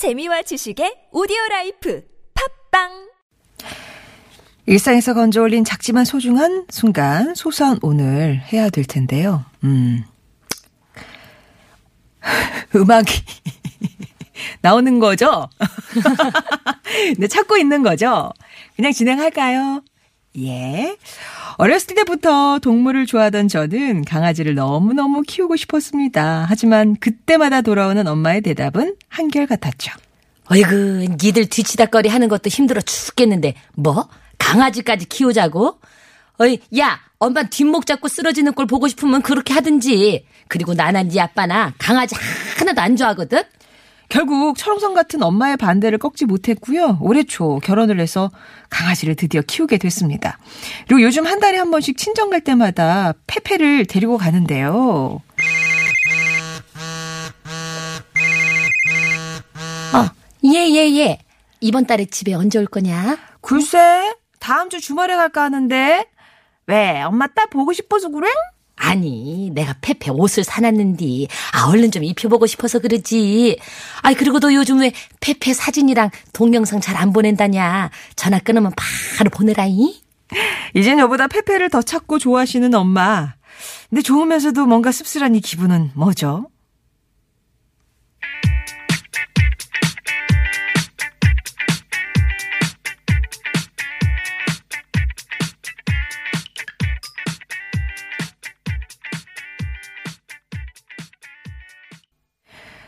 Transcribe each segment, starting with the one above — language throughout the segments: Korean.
재미와 지식의 오디오 life 팝빵 일상에서 건져 올린 작지만 소중한 순간 소소한 오늘 해야 될 텐데요. 음. 음악이 나오는 거죠? 네, 찾고 있는 거죠? 그냥 진행할까요? 예. 어렸을 때부터 동물을 좋아하던 저는 강아지를 너무너무 키우고 싶었습니다. 하지만 그때마다 돌아오는 엄마의 대답은 한결같았죠. 어이구, 니들 뒤치다거리 하는 것도 힘들어 죽겠는데, 뭐? 강아지까지 키우자고? 어이, 야, 엄마 뒷목 잡고 쓰러지는 꼴 보고 싶으면 그렇게 하든지. 그리고 나나 네 아빠나 강아지 하나도 안 좋아하거든? 결국 철옹성 같은 엄마의 반대를 꺾지 못했고요. 올해 초 결혼을 해서 강아지를 드디어 키우게 됐습니다. 그리고 요즘 한 달에 한 번씩 친정 갈 때마다 페페를 데리고 가는데요. 어, 예, 예, 예. 이번 달에 집에 언제 올 거냐? 글쎄, 다음 주 주말에 갈까 하는데 왜 엄마 딸 보고 싶어서 그래? 아니, 내가 페페 옷을 사놨는디. 아, 얼른 좀 입혀보고 싶어서 그러지. 아이, 그리고 너 요즘 왜 페페 사진이랑 동영상 잘 안 보낸다냐. 전화 끊으면 바로 보내라이. 이젠 여보다 페페를 더 찾고 좋아하시는 엄마. 근데 좋으면서도 뭔가 씁쓸한 이 기분은 뭐죠?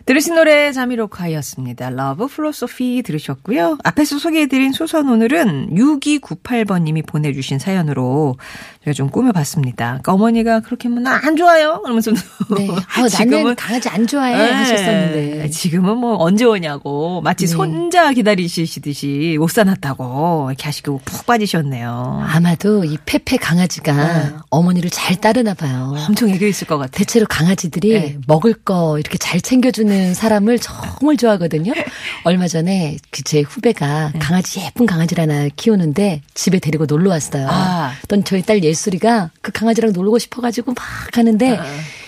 들으신 노래 자미로콰이였습니다. Love Foolosophy 들으셨고요. 앞에서 소개해드린 소소한 오늘은 6298번님이 보내주신 사연으로 제가 좀 꾸며봤습니다. 그러니까 어머니가 그렇게 하면 안 좋아요. 그러면서 네. 아, 나는 강아지 안 좋아해 네. 하셨었는데. 지금은 뭐 언제 오냐고 마치 네. 손자 기다리시듯이 못 사놨다고 이렇게 하시고 푹 빠지셨네요. 아마도 이 페페 강아지가 네. 어머니를 잘 따르나 봐요. 엄청 애교 있을 것 같아요. 대체로 강아지들이 네. 먹을 거 이렇게 잘 챙겨주는 사람을 정말 좋아하거든요. 얼마 전에 그 제 후배가 네. 강아지 예쁜 강아지를 하나 키우는데 집에 데리고 놀러 왔어요. 아. 어떤 저희 딸 예술이가 그 강아지랑 놀고 싶어가지고 막 하는데 아.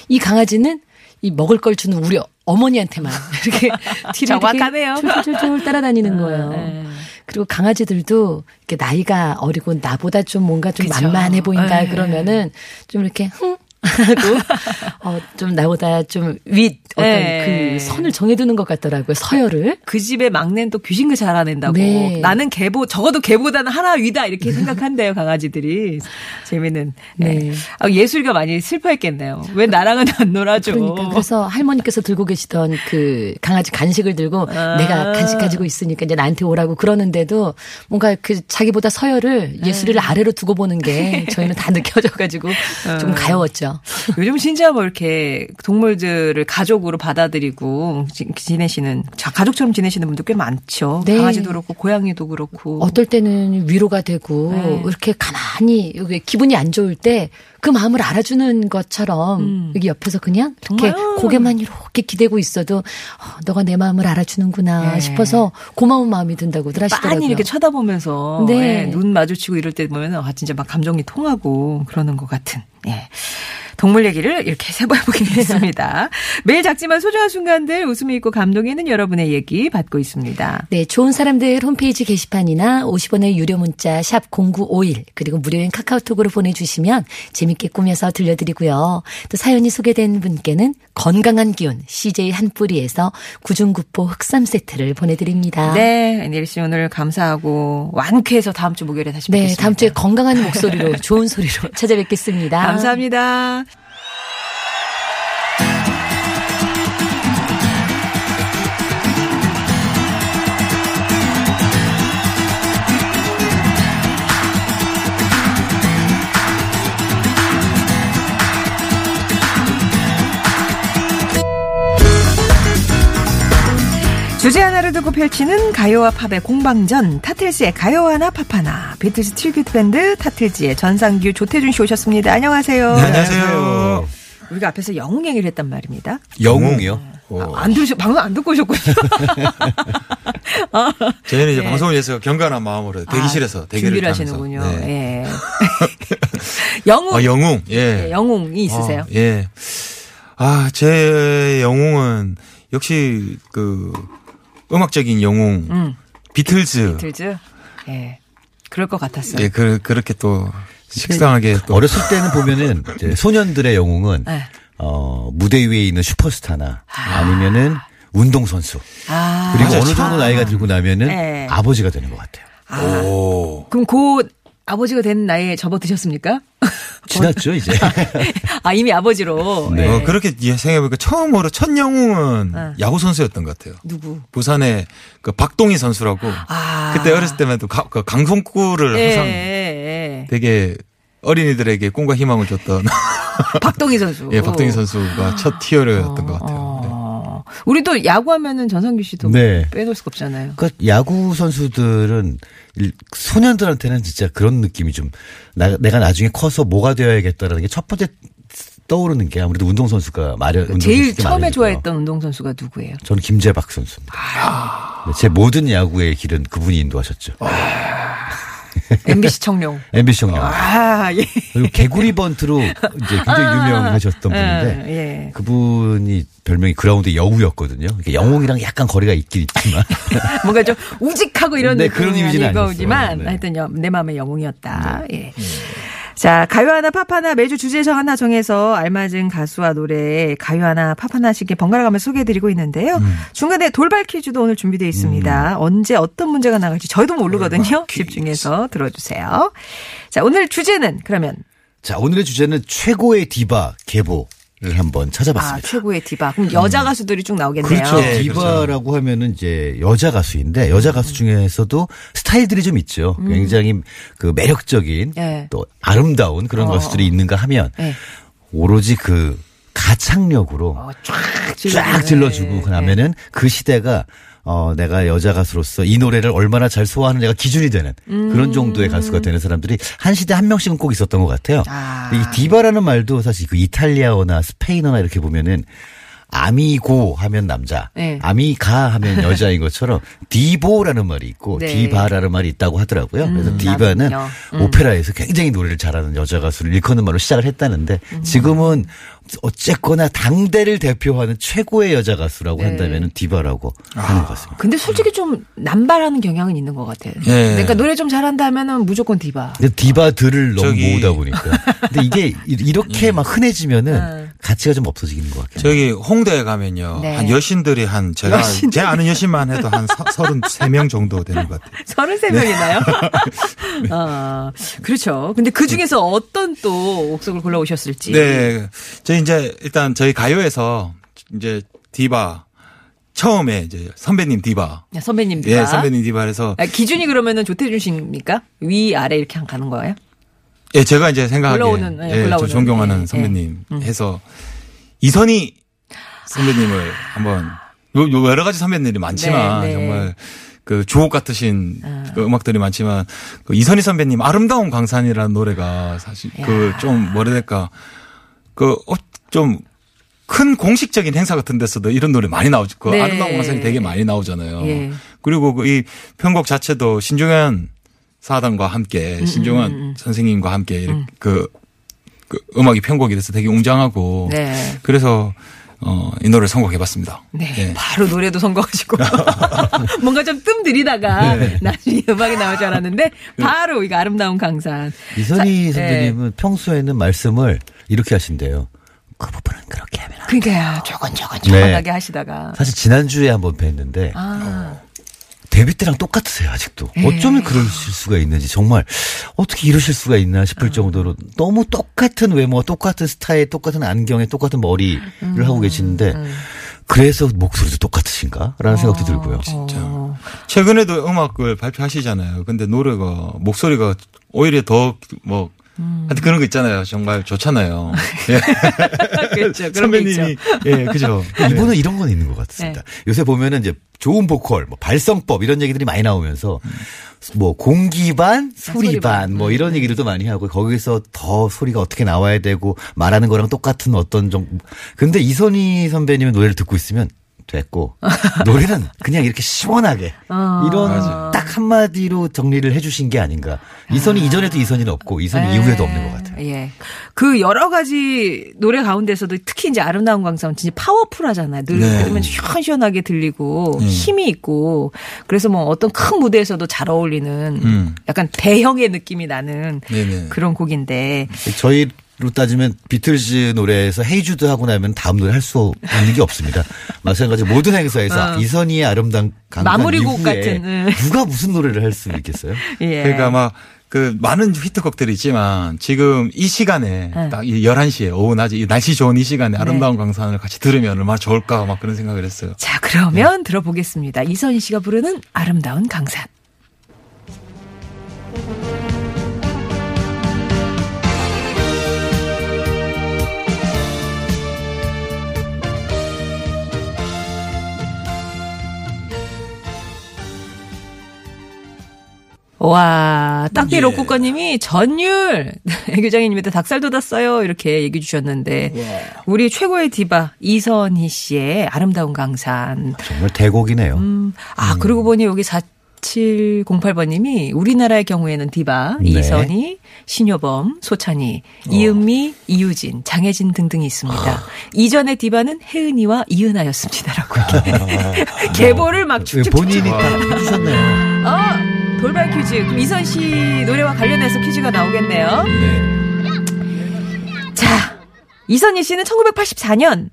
이 강아지는 이 먹을 걸 주는 우리 어머니한테만 이렇게 뒤를 정확하네요. 이렇게 졸졸졸 따라다니는 거예요. 네. 그리고 강아지들도 이렇게 나이가 어리고 나보다 좀 뭔가 좀 그쵸. 만만해 보인다 네. 그러면은 좀 이렇게 흥 하고 어 좀 나보다 좀 윗 어떤 네. 그 선을 정해두는 것 같더라고요 서열을. 그 집의 막내는 또 귀신그 잘아낸다고. 네. 나는 개보, 적어도 개보다는 하나 위다. 이렇게 생각한대요, 강아지들이. 재미는. 네. 네. 아, 예술이가 많이 슬퍼했겠네요. 왜 나랑은 안 놀아줘. 그러니까 그래서 할머니께서 들고 계시던 그 강아지 간식을 들고 아. 내가 간식 가지고 있으니까 이제 나한테 오라고 그러는데도 뭔가 그 자기보다 서열을 네. 예술이를 아래로 두고 보는 게 저희는 다 느껴져가지고 어. 좀 가여웠죠. 요즘 진짜 뭐 이렇게 동물들을 가족으로 받아들이고 지- 지내시는, 자, 가족처럼 지내시는 분들 꽤 많죠. 네. 강아지도 그렇고, 고양이도 그렇고. 어떨 때는 위로가 되고 네. 이렇게 가만히 여기 기분이 안 좋을 때 그 마음을 알아주는 것처럼 음. 여기 옆에서 그냥 이렇게 정말요? 고개만 이렇게 기대고 있어도 어, 너가 내 마음을 알아주는구나 네. 싶어서 고마운 마음이 든다고들 하시더라고요. 빤히 이렇게 쳐다보면서 네. 예, 눈 마주치고 이럴 때 보면 아 진짜 막 감정이 통하고 그러는 것 같은 예. 동물 얘기를 이렇게 세부해보긴 했습니다. 매일 작지만 소중한 순간들 웃음이 있고 감동이 있는 여러분의 얘기 받고 있습니다. 네, 좋은 사람들 홈페이지 게시판이나 50원의 유료 문자 샵 0951 그리고 무료인 카카오톡으로 보내주시면 재밌게 꾸며서 들려드리고요. 또 사연이 소개된 분께는 건강한 기운 CJ 한 뿌리에서 구중구포 흑삼 세트를 보내드립니다. 네, 애니엘 씨 오늘 감사하고 완쾌해서 다음 주 목요일에 다시 네, 뵙겠습니다. 다음 주에 건강한 목소리로 좋은 소리로 찾아뵙겠습니다. 감사합니다. 주제 하나를 두고 펼치는 가요와 팝의 공방전 타틀즈의 가요 하나 팝 하나 비틀즈 tribute 밴드 타틀즈의 전상규 조태준 씨 오셨습니다. 안녕하세요. 네, 안녕하세요. 우리가 앞에서 영웅 얘기를 했단 말입니다. 영웅이요? 오. 아, 안 들으셨 방금 안 듣고 오셨군요. 저희는 이제 네. 방송을 위해서 경건한 마음으로 대기실에서 아, 대기를 준비를. 하시는군요. 네. 예. 영웅. 아, 영웅. 예. 네, 영웅이 있으세요? 어, 예. 아, 제 영웅은 역시 그 음악적인 영웅, 음. 비틀즈. 들즈. 예. 그럴 것 같았어요. 예, 그, 그렇게 또 식상하게 또 어렸을 때는 보면은 이제 소년들의 영웅은 네. 어, 무대 위에 있는 슈퍼스타나 아 니면은 운동선수. 아. 그리고 어느 정도 나이가 들고 나면은 네. 아버지가 되는 것 같아요. 오. 그럼 곧 아버지가 된 나이에 접어드셨습니까? 지났죠, 이제. 아, 이미 아버지로. 네. 예. 어, 그렇게 예, 생각해보니까 처음으로 첫 영웅은 네. 야구 선수였던 것 같아요. 누구? 부산의 그 박동희 선수라고 아. 그때 어렸을 때만 해도 가- 그 강송구를 예, 항상 예, 되게 어린이들에게 꿈과 희망을 줬던 예. 박동희 선수. 예, 박동희 선수가 첫 티어였던 것 같아요. 네. 어. 우리도 야구하면은 전성기 씨도 네. 빼놓을 수가 없잖아요. 그러니까 야구 선수들은 일- 소년들한테는 진짜 그런 느낌이 좀 나, 내가 나중에 커서 뭐가 되어야겠다라는 게 첫 번째 떠오르는 게 아무래도 운동선수가 마련, 그러니까 제일 처음에 마련이고요. 좋아했던 운동선수가 누구예요? 저는 김재박 선수입니다. 아. 네, 제 모든 야구의 길은 그분이 인도하셨죠. MBC 청룡. MBC 청룡. 아, 예. 그리고 개구리 번트로 이제 굉장히 유명하셨던 분인데 예. 그분이 별명이 그라운드 여우였거든요. 이게 영웅이랑 약간 거리가 있긴 있지만 뭔가 좀 우직하고 이런 네, 느낌이 그런 이미지는 아니거지만 아니었어요. 네. 하여튼 여- 내 마음의 영웅이었다. 예. 자, 가요 하나 팝 하나 매주 주제정 하나 정해서 알맞은 가수와 노래 가요 하나 팝 하나씩 번갈아 가며 소개해드리고 있는데요. 중간에 돌발 퀴즈도 오늘 준비되어 있습니다. 언제 어떤 문제가 나갈지 저희도 모르거든요. 집중해서 들어주세요. 자, 오늘 주제는 그러면 자 오늘의 주제는 최고의 디바 계보 를 한번 아, 찾아봤습니다. 최고의 디바. 그럼 여자 가수들이 쭉 나오겠네요. 그렇죠. 예, 디바라고 하면은 이제 여자 가수인데 여자 가수 중에서도 스타일들이 좀 있죠. 굉장히 그 매력적인 음. 예. 또 아름다운 그런 어. 가수들이 있는가 하면 예. 오로지 그 가창력으로 어, 쫙 쫙 질러주고 예, 나면은 그 시대가 어 내가 여자 가수로서 이 노래를 얼마나 잘 소화하는 내가 기준이 되는 그런 정도의 가수가 되는 사람들이 한 시대 한 명씩은 꼭 있었던 것 같아요. 아. 이 디바라는 말도 사실 그 이탈리아어나 스페인어나 이렇게 보면은 아미고 하면 남자, 네. 아미가 하면 여자인 것처럼 디보라는 말이 있고 네. 디바라는 말이 있다고 하더라고요. 그래서 음, 디바는. 음. 오페라에서 굉장히 노래를 잘하는 여자 가수를 일컫는 말로 시작을 했다는데 음. 지금은 어쨌거나 당대를 대표하는 최고의 여자 가수라고 네. 한다면 디바라고 하는 것 같습니다. 근데 솔직히 좀 남발하는 경향은 있는 것 같아요. 예. 그러니까 노래 좀 잘한다 하면은 무조건 디바. 근데 디바들을 너무 저기- 모으다 보니까. 근데 이게 이- 이렇게 막 흔해지면은 가치가 좀 없어지는 것 같긴 해요. 저기 홍대에 가면요. 네. 한 여신들이 한 제가 제 아는 여신만 해도 한 33명 정도 되는 것 같아요. 33명이나요? 아, 그렇죠. 근데 그 중에서 어떤 또 옥석을 골라오셨을지. 네. 저희 이제 일단 저희 가요에서 이제 디바 처음에 이제 선배님 디바. 야, 선배님 디바. 예, 선배님 디바에서 아, 기준이 그러면은 조태준 씨입니까? 위, 아래 이렇게 가는 거예요? 예, 제가 이제 생각하기에 올라오는, 예, 예, 저 존경하는 예, 선배님 예. 음. 해서 이선희 선배님을 한번 요, 요 여러 가지 선배님들이 많지만 네, 네. 정말 그 주옥 같으신 아. 그 음악들이 많지만 그 이선희 선배님 아름다운 강산이라는 노래가 사실 그 좀 뭐라 해야 될까 그좀큰 공식적인 행사 같은 데서도 이런 노래 많이 나오죠. 그 네. 아름다운 강산이 되게 많이 나오잖아요. 예. 그리고 그 이 편곡 자체도 신중현 사단과 함께 음, 신중현 선생님과 함께 이렇게 그, 그 음악이 편곡이 돼서 되게 웅장하고 네. 그래서 어, 이 노래를 선곡해봤습니다. 네. 예. 바로 노래도 선거하시고. 뭔가 좀 뜸 들이다가 네. 나중에 음악이 나올 줄 알았는데 바로 이거 아름다운 강산. 이선희 자, 선배님은 평소에는 말씀을 이렇게 하신대요. 그 부분은 그렇게 하면 안 돼. 그러니까 조곤조곤 조곤하게 하시다가. 사실 지난주에 한번 뵀는데 아. 데뷔 때랑 똑같으세요 아직도. 예. 어쩌면 그러실 수가 있는지 정말 어떻게 이러실 수가 있나 아. 싶을 정도로 너무 똑같은 외모, 똑같은 스타일, 똑같은 안경에 똑같은 머리를 음. 하고 계시는데 그래서 목소리도 똑같으신가라는 생각도 들고요. 진짜. 어. 최근에도 음악을 발표하시잖아요. 근데 노래가 목소리가 오히려 더뭐 하여튼 그런 거 있잖아요. 정말 좋잖아요. 예. 그렇죠. 선배님이 예, 그죠. 이분은 이런 건 있는 것 같습니다. 네. 요새 보면은 이제 좋은 보컬, 뭐 발성법 이런 얘기들이 많이 나오면서 뭐 공기 반, 소리 소리 반. 반, 뭐 이런 얘기들도 많이 하고 거기서 더 소리가 어떻게 나와야 되고 말하는 거랑 똑같은 어떤 정. 근데 이선희 선배님의 노래를 듣고 있으면 됐고 노래는 그냥 이렇게 시원하게 어. 이런. 딱 한마디로 정리를 해주신 게 아닌가. 이선이 이전에도 이선이는 없고 이선이 이후에도 없는 것 같아요. 예. 그 여러 가지 노래 가운데서도 특히 이제 아름다운 광선 진짜 파워풀하잖아요. 늘 네. 들으면 시원시원하게 들리고 음. 힘이 있고 그래서 뭐 어떤 큰 무대에서도 잘 어울리는 음. 약간 대형의 느낌이 나는 네네. 그런 곡인데 저희 로 따지면 비틀즈 노래에서 헤이주드 하고 나면 다음 노래 할수 없는 게 없습니다. 마찬가지로 모든 행사에서 어. 이선희의 아름다운 강산 마무리곡 같은, 응. 누가 무슨 노래를 할 수 있겠어요? 예. 그러니까 막 그 많은 히트곡들이 있지만 지금 이 시간에 네. 딱이 11시에 오후 낮에 이 날씨 좋은 이 시간에 아름다운 강산을 같이 들으면 얼마나 좋을까 막 그런 생각을 했어요. 자, 그러면 들어보겠습니다. 이선희 씨가 부르는 아름다운 강산. 와, 딱비 예. 로쿠꺼님이 전율 애교장님한테 닭살 돋았어요 이렇게 얘기해 주셨는데 우리 최고의 디바 이선희 씨의 아름다운 강산 정말 대곡이네요. 음, 아, 그러고 보니 여기 4708번님이 우리나라의 경우에는 디바, 네. 이선희, 신효범, 소찬희, 이은미, 이유진, 장혜진 등등이 있습니다. 이전의 디바는 혜은이와 이은하였습니다라고 이렇게 계보를 막왜 축축 본인이 딱 해주셨네요. 어, 돌발 퀴즈. 그럼 이선 씨 노래와 관련해서 퀴즈가 나오겠네요. 네. 자, 이선희 씨는 1984년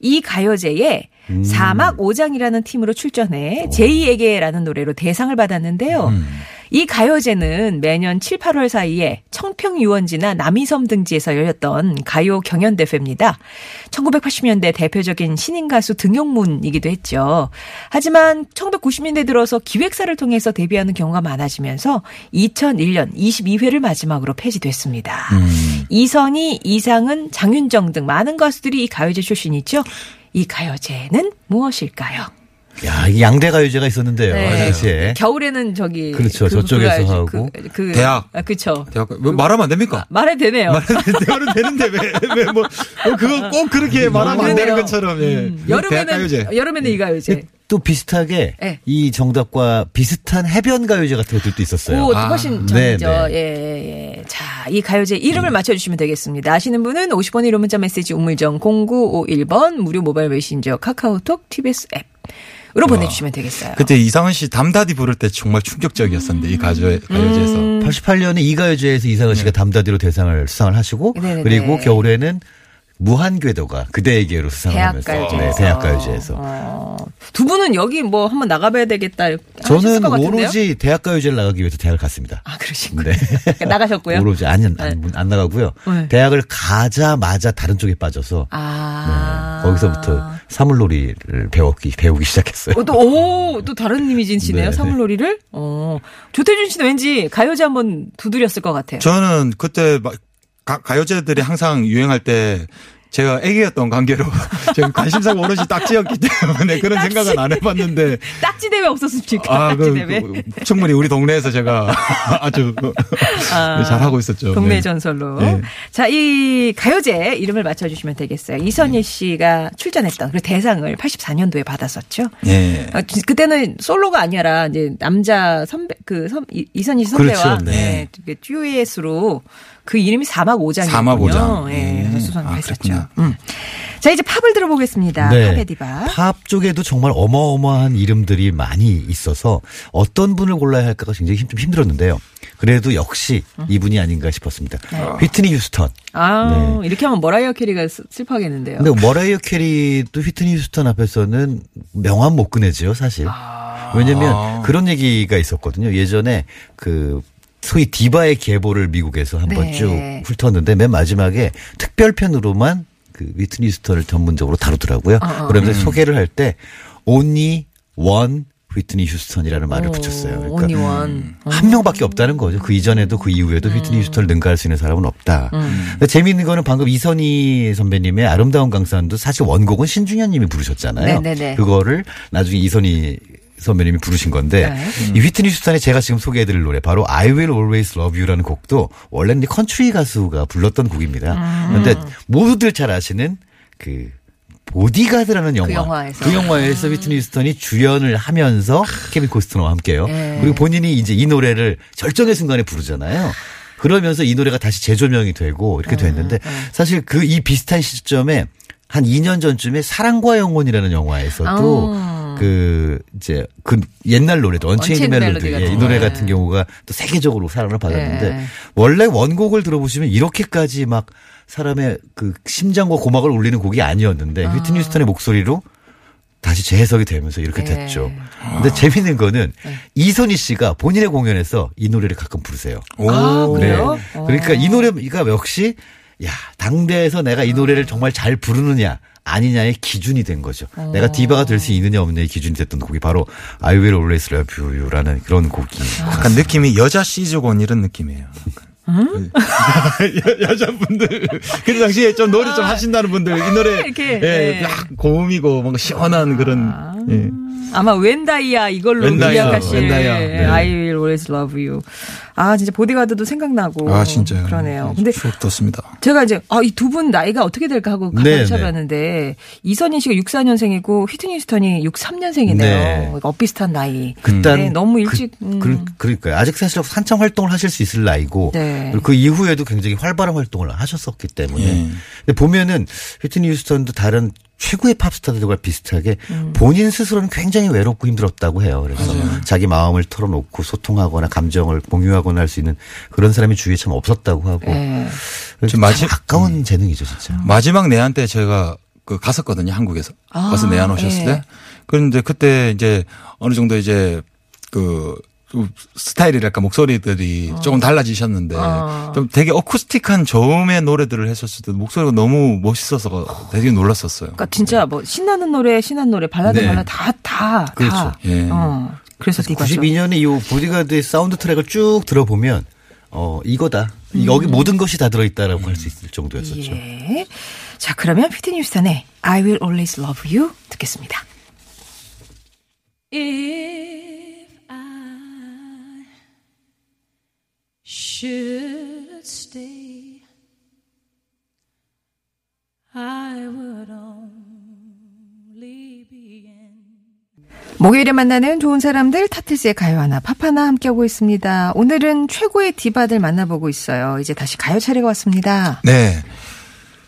이 가요제에 음. 사막 오장이라는 팀으로 출전해 제이에게라는 노래로 대상을 받았는데요. 음. 이 가요제는 매년 7, 8월 사이에 청평 유원지나 남이섬 등지에서 열렸던 가요 경연 대회입니다. 1980년대 대표적인 신인 가수 등용문이기도 했죠. 하지만 1990년대 들어서 기획사를 통해서 데뷔하는 경우가 많아지면서 2001년 22회를 마지막으로 폐지됐습니다. 음. 이선희, 이상은, 장윤정 등 많은 가수들이 이 가요제 출신이죠. 이 가요제는 무엇일까요? 야, 이 양대 가요제가 있었는데요. 네. 그 당시에. 겨울에는 저기 그렇죠. 저쪽에서 가요제, 하고. 그, 그 대학. 아, 그렇죠. 대학 왜 말하면 안 됩니까? 말해도 되네요. 말은 되는데 왜 왜뭐 뭐 그거 꼭 그렇게 말하면 안 되는. 것처럼 예. 음, 가요제. 여름에는 여름에는 이 가요제. 또 비슷하게 네. 이 정답과 비슷한 해변 가요제 같은 것들도 있었어요. 오, 아, 훨씬 네, 전이죠. 네. 예, 예, 예. 자, 이 가요제 이름을 맞춰주시면 되겠습니다. 아시는 분은 50번의 이름 문자 메시지 우물정 0951번 무료 모바일 메신저 카카오톡 TBS 앱 으로 보내주시면 되겠어요. 그때 이상은 씨 담다디 부를 때 정말 충격적이었었는데 이 가요 가요제에서 음. 88년에 이 가요제에서 이상은 씨가 담다디로 대상을 수상을 하시고 네네네. 그리고 겨울에는 무한궤도가 그대에게로 수상을 대학 하면서 가요제에서. 네, 대학 가요제에서 어, 두 분은 여기 뭐 한번 나가봐야 되겠다. 저는 것 같은데요? 오로지 대학 가요제를 나가기 위해서 대학을 갔습니다. 아, 그러시군요. 네. 나가셨고요. 오로지 아니 안, 안, 안 나가고요. 네. 대학을 가자마자 다른 쪽에 빠져서 아. 네, 거기서부터 사물놀이를 배웠기 배우기 시작했어요. 어, 또, 오, 또 다른 이미지시네요. 네, 네. 사물놀이를. 어. 조태준 씨는 왠지 가요제 한번 두드렸을 것 같아요. 저는 그때 막 가, 가요제들이 항상 유행할 때 제가 애기였던 관계로 제가 관심사가 오롯이 딱지였기 때문에 그런 생각은 안 해봤는데 딱지 대회 좋겠다. 아, 딱지 그, 대회. 그 충분히 우리 동네에서 제가 아주 그 아, 잘 하고 있었죠. 동네 네. 전설로. 네. 자, 이 가요제 이름을 맞춰주시면 되겠어요. 이선희 씨가 출전했던 그 대상을 84년도에 받았었죠. 예. 아, 지- 그때는 솔로가 아니라 이제 남자 선배 그 선, 이- 이선희 씨 선배와 그렇죠, 네. 네. 그 듀엣으로 그 이름이 사막오장이군요. 사막오장. 예, 음. 수상을 아, 했었죠. 음. 자 이제 팝을 들어보겠습니다. 팝의 디바. 네. 팝 쪽에도 정말 어마어마한 이름들이 많이 있어서 어떤 분을 골라야 할까가 굉장히 힘- 좀 힘들었는데요. 그래도 역시 이분이 아닌가 싶었습니다. 휘트니 휴스턴. 아 네. 이렇게 하면 머라이어 캐리가 슬- 슬퍼하겠는데요. 근데 머라이어 캐리도 휘트니 휴스턴 앞에서는 명함 못 꺼내지요, 사실. 왜냐면 아. 그런 얘기가 있었거든요. 예전에 그 소위 디바의 계보를 미국에서 한번 네. 쭉 훑었는데 맨 마지막에 특별편으로만 그 휘트니 휴스턴을 전문적으로 다루더라고요. 어, 그러면서 소개를 할 때 only one 휘트니 휴스턴이라는 말을 붙였어요. 그러니까 오니원. 한 명밖에 없다는 거죠. 그 이전에도 그 이후에도 음. 휘트니 휴스턴을 능가할 수 있는 사람은 없다. 근데 재미있는 거는 방금 이선희 선배님의 아름다운 강산도 사실 원곡은 신중현 님이 부르셨잖아요. 네네네. 그거를 나중에 이선희 선배님이 부르신 건데 네. 이 휘트니 휴스턴의 제가 지금 소개해드릴 노래 바로 I Will Always Love You라는 곡도 원래는 컨트리 가수가 불렀던 곡입니다. 그런데 모두들 잘 아시는 그 보디가드라는 영화. 영화에서. 그 영화에서 휘트니 휴스턴이 주연을 하면서 케빈 코스트너와 함께요. 예. 그리고 본인이 이제 이 노래를 절정의 순간에 부르잖아요. 그러면서 이 노래가 다시 재조명이 되고 이렇게 됐는데 사실 그 이 비슷한 시점에 한 2년 전쯤에 사랑과 영혼이라는 영화에서도 아. 그 이제 그 옛날 노래도 Unchained Melody Melody 예, 이 노래 거. 같은 경우가 또 세계적으로 사랑을 받았는데 예. 원래 원곡을 들어보시면 이렇게까지 막 사람의 그 심장과 고막을 울리는 곡이 아니었는데 휘트니 휴스턴의 목소리로 다시 재해석이 되면서 이렇게 예. 됐죠. 근데 재밌는 거는 이선희 씨가 본인의 공연에서 이 노래를 가끔 부르세요. 오. 아, 그래요? 네. 그러니까 이 노래가 역시 야 당대에서 내가 이 노래를 정말 잘 부르느냐 아니냐의 기준이 된 거죠. 내가 디바가 될 수 있느냐 없느냐의 기준이 됐던 곡이 바로 I Will Always Love You라는 그런 곡이. 약간 느낌이 여자 시즈곤 이런 느낌이에요. 여, 여자분들 그 당시에 좀 노래 좀 하신다는 분들 이 노래 아, 이렇게, 예, 네. 막 고음이고 뭔가 시원한 그런 예. 아마 웬다이아 이걸로 웬다이아, 기억하실 웬다이아, 네. I will always love you. 아 진짜 보디가드도 생각나고. 아 진짜요. 그러네요. 근데 추억 돋습니다. 제가 이제 아, 이 두 분 나이가 어떻게 될까 하고 네, 가만히 찾아봤는데 이선희 씨가 64년생이고 휘트니 휴스턴이 63년생이네요. 네. 엇비슷한 나이. 그딴 네, 너무 일찍. 그, 음. 그, 그러니까요. 아직 사실 한참 활동을 하실 수 있을 나이고 네. 그 이후에도 굉장히 활발한 활동을 하셨었기 때문에 예. 근데 보면은 휘트니 휴스턴도 다른 최고의 팝스타들과 비슷하게 음. 본인 스스로는 굉장히 외롭고 힘들었다고 해요. 그래서 자기 마음을 털어놓고 소통하거나 감정을 공유하거나 할 수 있는 그런 사람이 주위에 참 없었다고 하고 네. 참 마지- 아까운 재능이죠, 진짜. 마지막 내한 때 제가 그 갔었거든요 한국에서 아, 와서 내한 오셨을 예. 때 그런데 그때 이제 어느 정도 이제 그 스타일이랄까 목소리들이 조금 달라지셨는데 어. 좀 되게 어쿠스틱한 저음의 노래들을 했었을 때 목소리가 너무 멋있어서 되게 놀랐었어요. 그러니까 진짜 뭐 신나는 노래, 신나는 노래, 발라드, 네. 발라드 다, 다, 다. 그렇죠. 예. 어. 그래서 디바죠. 92년에 이 보디가드의 사운드 트랙을 쭉 들어보면 어 이거다. 여기 모든 것이 다 들어있다라고 할수 있을 정도였었죠. 예. 자, 그러면 피트니 휴스턴의 I will always love you 듣겠습니다. If I should stay, I would only be in. 목요일에 만나는 좋은 사람들 타틀스의 가요 하나 팝하나 함께하고 있습니다. 오늘은 최고의 디바들 만나보고 있어요. 이제 다시 가요 차례가 왔습니다. 네.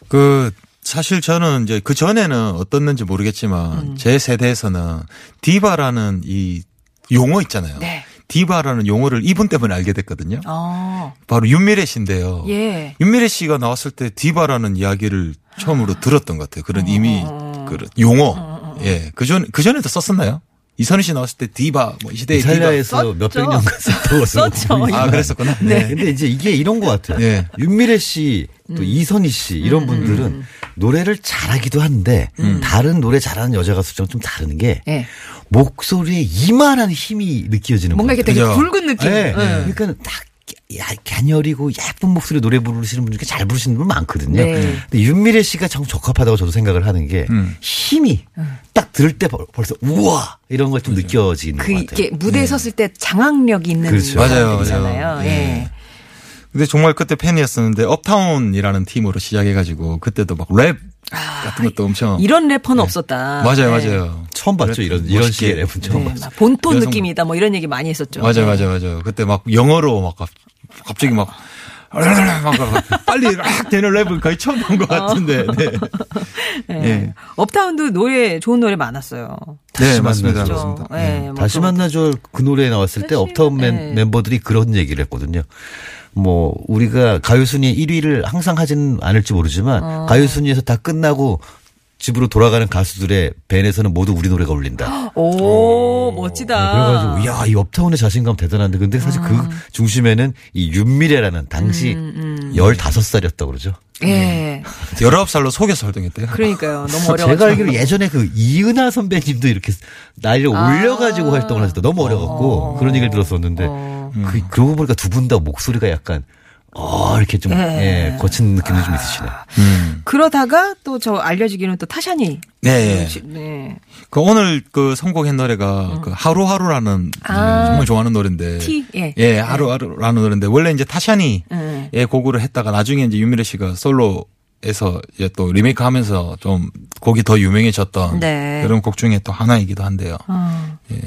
그 사실 저는 이제 그 전에는 어떻는지 모르겠지만 음. 제 세대에서는 디바라는 이 용어 있잖아요. 네. 디바라는 용어를 이분 때문에 알게 됐거든요. 어, 바로 윤미래 씨인데요. 예. 윤미래 씨가 나왔을 때 디바라는 이야기를 처음으로 들었던 것 같아요. 어, 그런 이미 그런 용어. 예. 그 전, 그 전에도 썼었나요? 이선희 씨 나왔을 때 디바, 뭐이 시대의 디바. 이탈리아에서 몇백 년간 썼다고 썼죠. 아, 그랬었구나. 네. 근데 이제 이게 이런 것 같아요. 네. 윤미래 씨, 또 이선희 씨 이런 분들은 노래를 잘하기도 한데 다른 노래 잘하는 여자 가수랑 좀 다른 게 예. 목소리에 이만한 힘이 느껴지는 뭔가 이게 것 되게 그죠? 붉은 느낌. 네. 예. 그러니까 딱 야, 갸녀리고 예쁜 목소리 노래 부르시는 분 중에 잘 부르시는 분 많거든요. 네. 근데 윤미래 씨가 정 적합하다고 저도 생각을 하는 게 음. 힘이 딱 들을 때 벌- 벌써 우와 이런 걸 좀 느껴지는 그, 것 같아요. 이렇게 무대에 섰을 때 장악력 있는 그렇죠. 맞아요. 맞아요. 예. 근데 정말 그때 팬이었었는데 업타운이라는 팀으로 시작해가지고 그때도 막 랩 같은 것도 엄청 이런 래퍼는 없었다. 맞아요, 네. 맞아요. 처음 봤죠 이런 이런. 식의 랩은 처음 네, 봤어요. 막 본톤 여성- 느낌이다 뭐 이런 얘기 많이 했었죠. 맞아요, 맞아요, 맞아요. 그때 막 영어로 막 갑- 갑자기 막 막 빨리 락 되는 랩을 거의 처음 본 것 같은데. 네. 예. 예. 업타운도 노래 좋은 노래 많았어요. 네, 맞습니다. 그렇죠. 맞습니다. 예, 네. 뭐 다시 그런- 만나죠 그 노래 나왔을 때 사실, 업타운 멤, 네. 멤버들이 그런 얘기를 했거든요. 뭐 우리가 가요 순위 1위를 항상 하지는 않을지 모르지만 어. 가요 순위에서 다 끝나고 집으로 돌아가는 가수들의 밴에서는 모두 우리 노래가 울린다. 오, 멋지다. 그래가지고 야 이 업타운의 자신감 대단한데 근데 사실 그 아. 중심에는 이 윤미래라는 당시 음, 15살이었다고 그러죠. 예. 19살로 속여서 활동했대요. 그러니까 너무 어려워. 제가 알기로 예전에 그 이은하 선배님도 이렇게 나이를 아. 올려가지고 활동을 하셨다. 너무 어려갖고 그런 얘기를 들었었는데 그, 그러고 보니까 두 분 다 목소리가 약간 어 이렇게 좀 예. 예, 거친 느낌이 좀 있으시네. 음. 그러다가 또 저 알려지기는 또 타샤니. 네. 네. 그 오늘 그 선곡한 노래가 그 하루하루라는 아. 정말 좋아하는 노래인데. 티, 예. 예, 하루하루라는 노래인데 원래 이제 타샤니의 음. 곡으로 했다가 나중에 이제 유미래 씨가 솔로 에서 이제 또 리메이크 하면서 좀 곡이 더 유명해졌던 네. 그런 곡 중에 또 하나이기도 한데요. 어. 예.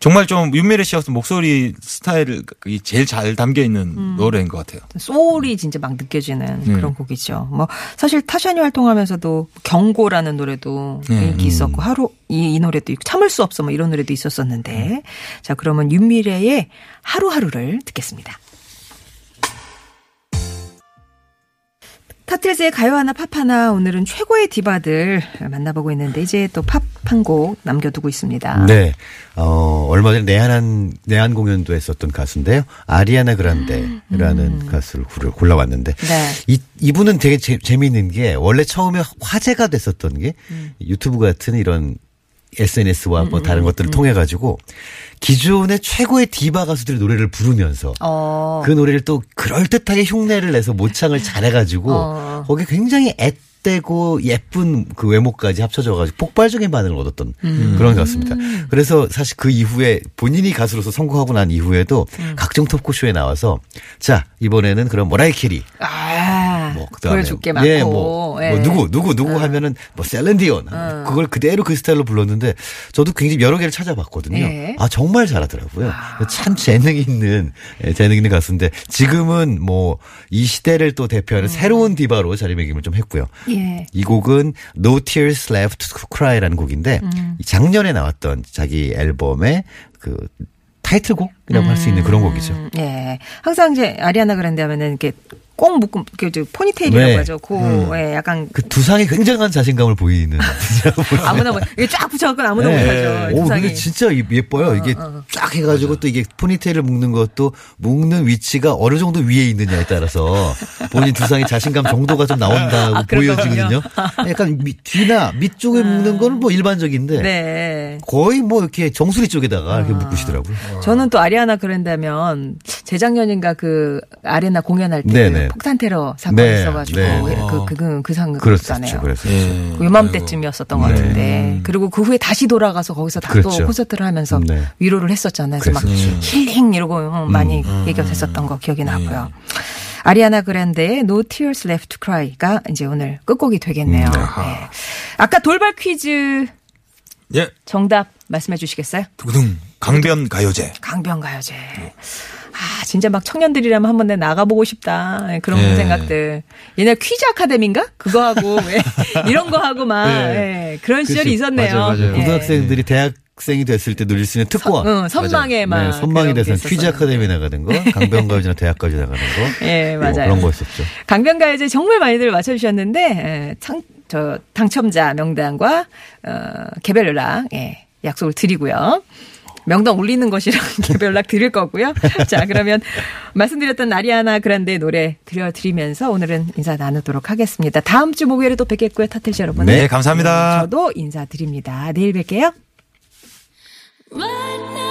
정말 좀 윤미래 씨의 목소리 스타일이 제일 잘 담겨 있는 음. 노래인 것 같아요. 소울이 진짜 막 느껴지는 네. 그런 곡이죠. 뭐 사실 타샤니 활동하면서도 경고라는 노래도 네. 인기 있었고 하루 이, 이 노래도 있고 참을 수 없어 뭐 이런 노래도 있었었는데 자 그러면 윤미래의 하루하루를 듣겠습니다. 타틀즈의 가요 하나 팝 하나 오늘은 최고의 디바들 만나보고 있는데 이제 또 팝 한 곡 남겨두고 있습니다. 네. 어, 얼마 전에 내한, 내한 공연도 했었던 가수인데요. 아리아나 그란데라는 가수를 골라- 골라왔는데. 네. 이, 이분은 되게 재, 재미있는 게 원래 처음에 화제가 됐었던 게 유튜브 같은 이런 SNS와 뭐 다른 것들을 통해 가지고 기존의 최고의 디바 가수들의 노래를 부르면서 어. 그 노래를 또 그럴듯하게 흉내를 내서 모창을 잘해가지고 어. 거기 굉장히 앳되고 예쁜 그 외모까지 합쳐져가지고 폭발적인 반응을 얻었던 음. 그런 가수입니다. 그래서 사실 그 이후에 본인이 가수로서 성공하고 난 이후에도 음. 각종 토크쇼에 나와서 자 이번에는 그럼 머라이어 캐리 아, 뭐 그다음에 보여줄 게 많고. 예, 뭐, 예. 뭐 누구 누구 누구 하면은 뭐 셀린 디온 그걸 그대로 그 스타일로 불렀는데 저도 굉장히 여러 개를 찾아봤거든요. 예. 아 정말 잘하더라고요. 참 재능 있는 예, 재능 있는 가수인데 지금은 뭐 이 시대를 또 대표하는 새로운 디바로 자리매김을 좀 했고요. 예. 이 곡은 No Tears Left to Cry라는 곡인데 음. 작년에 나왔던 자기 앨범의 그 타이틀곡이라고 할수 있는 그런 곡이죠. 음, 예. 항상 이제 아리아나 그란데 하면은 이렇게 꼭 묶음, 그, 저, 포니테일이라고 네. 하죠. 그, 예, 약간. 그 두상이 굉장한 자신감을 보이는 아무나 뭐, 이게 쫙 붙여갖고 아무나 네. 못하죠. 오, 두상이. 근데 진짜 예뻐요. 이게 쫙 해가지고 또 이게 포니테일을 묶는 것도 묶는 위치가 어느 정도 위에 있느냐에 따라서 본인 두상의 자신감 정도가 좀 나온다고 아, 보여지거든요. 약간 밑, 뒤나 밑쪽에 묶는 거는 뭐 일반적인데 네. 거의 뭐 이렇게 정수리 쪽에다가 이렇게 묶으시더라고요. 저는 또 아리아나 하면 재작년인가 그 아레나 공연할 때 네네. 그 폭탄 테러 사건이 네, 있어가지고 네. 그, 그, 그, 그 상, 그렇었죠. 그랬잖아요. 그랬었죠. 예. 그 요맘때쯤이었었던 것 같은데 그리고 그 후에 다시 돌아가서 거기서 다또 그렇죠. 콘서트를 하면서 네. 위로를 했었잖아요. 그래서 막 그랬었죠. 힐링 이러고 어, 많이 얘기가 됐었던 거 기억이 나고요. 아리아나 그란데의 No Tears Left to Cry가 이제 오늘 끝곡이 되겠네요. 네. 아까 돌발 퀴즈 예. 정답 말씀해 주시겠어요? 두구둥 강변 가요제. 강변 가요제. 아, 진짜 막 청년들이라면 한번 내 나가보고 싶다. 예, 그런 예. 생각들. 옛날 퀴즈 아카데미인가? 그거 하고, 예, 이런 거 하고 막, 예, 그런 시절이 있었네요. 맞아요, 맞아요. 예. 고등학생들이 대학생이 됐을 때 누릴 수 있는 특권. 응, 선망에 막. 네, 선망이 돼서 퀴즈. 아카데미 나가는 거, 강변가요제나 대학가요제 나가는 거. 예, 뭐 맞아요. 그런 거 있었죠. 강변가요제 정말 많이들 맞춰주셨는데, 예, 참, 저, 당첨자 명단과, 어, 개별 연락, 예, 약속을 드리고요. 명단 올리는 것이랑 개별 연락 드릴 거고요. 자, 그러면 말씀드렸던 아리아나 그란데의 노래 들려드리면서 오늘은 인사 나누도록 하겠습니다. 다음 주 목요일에 또 뵙겠고요. 타틀씨 여러분. 네, 감사합니다. 저도 인사드립니다. 내일 뵐게요. Right now.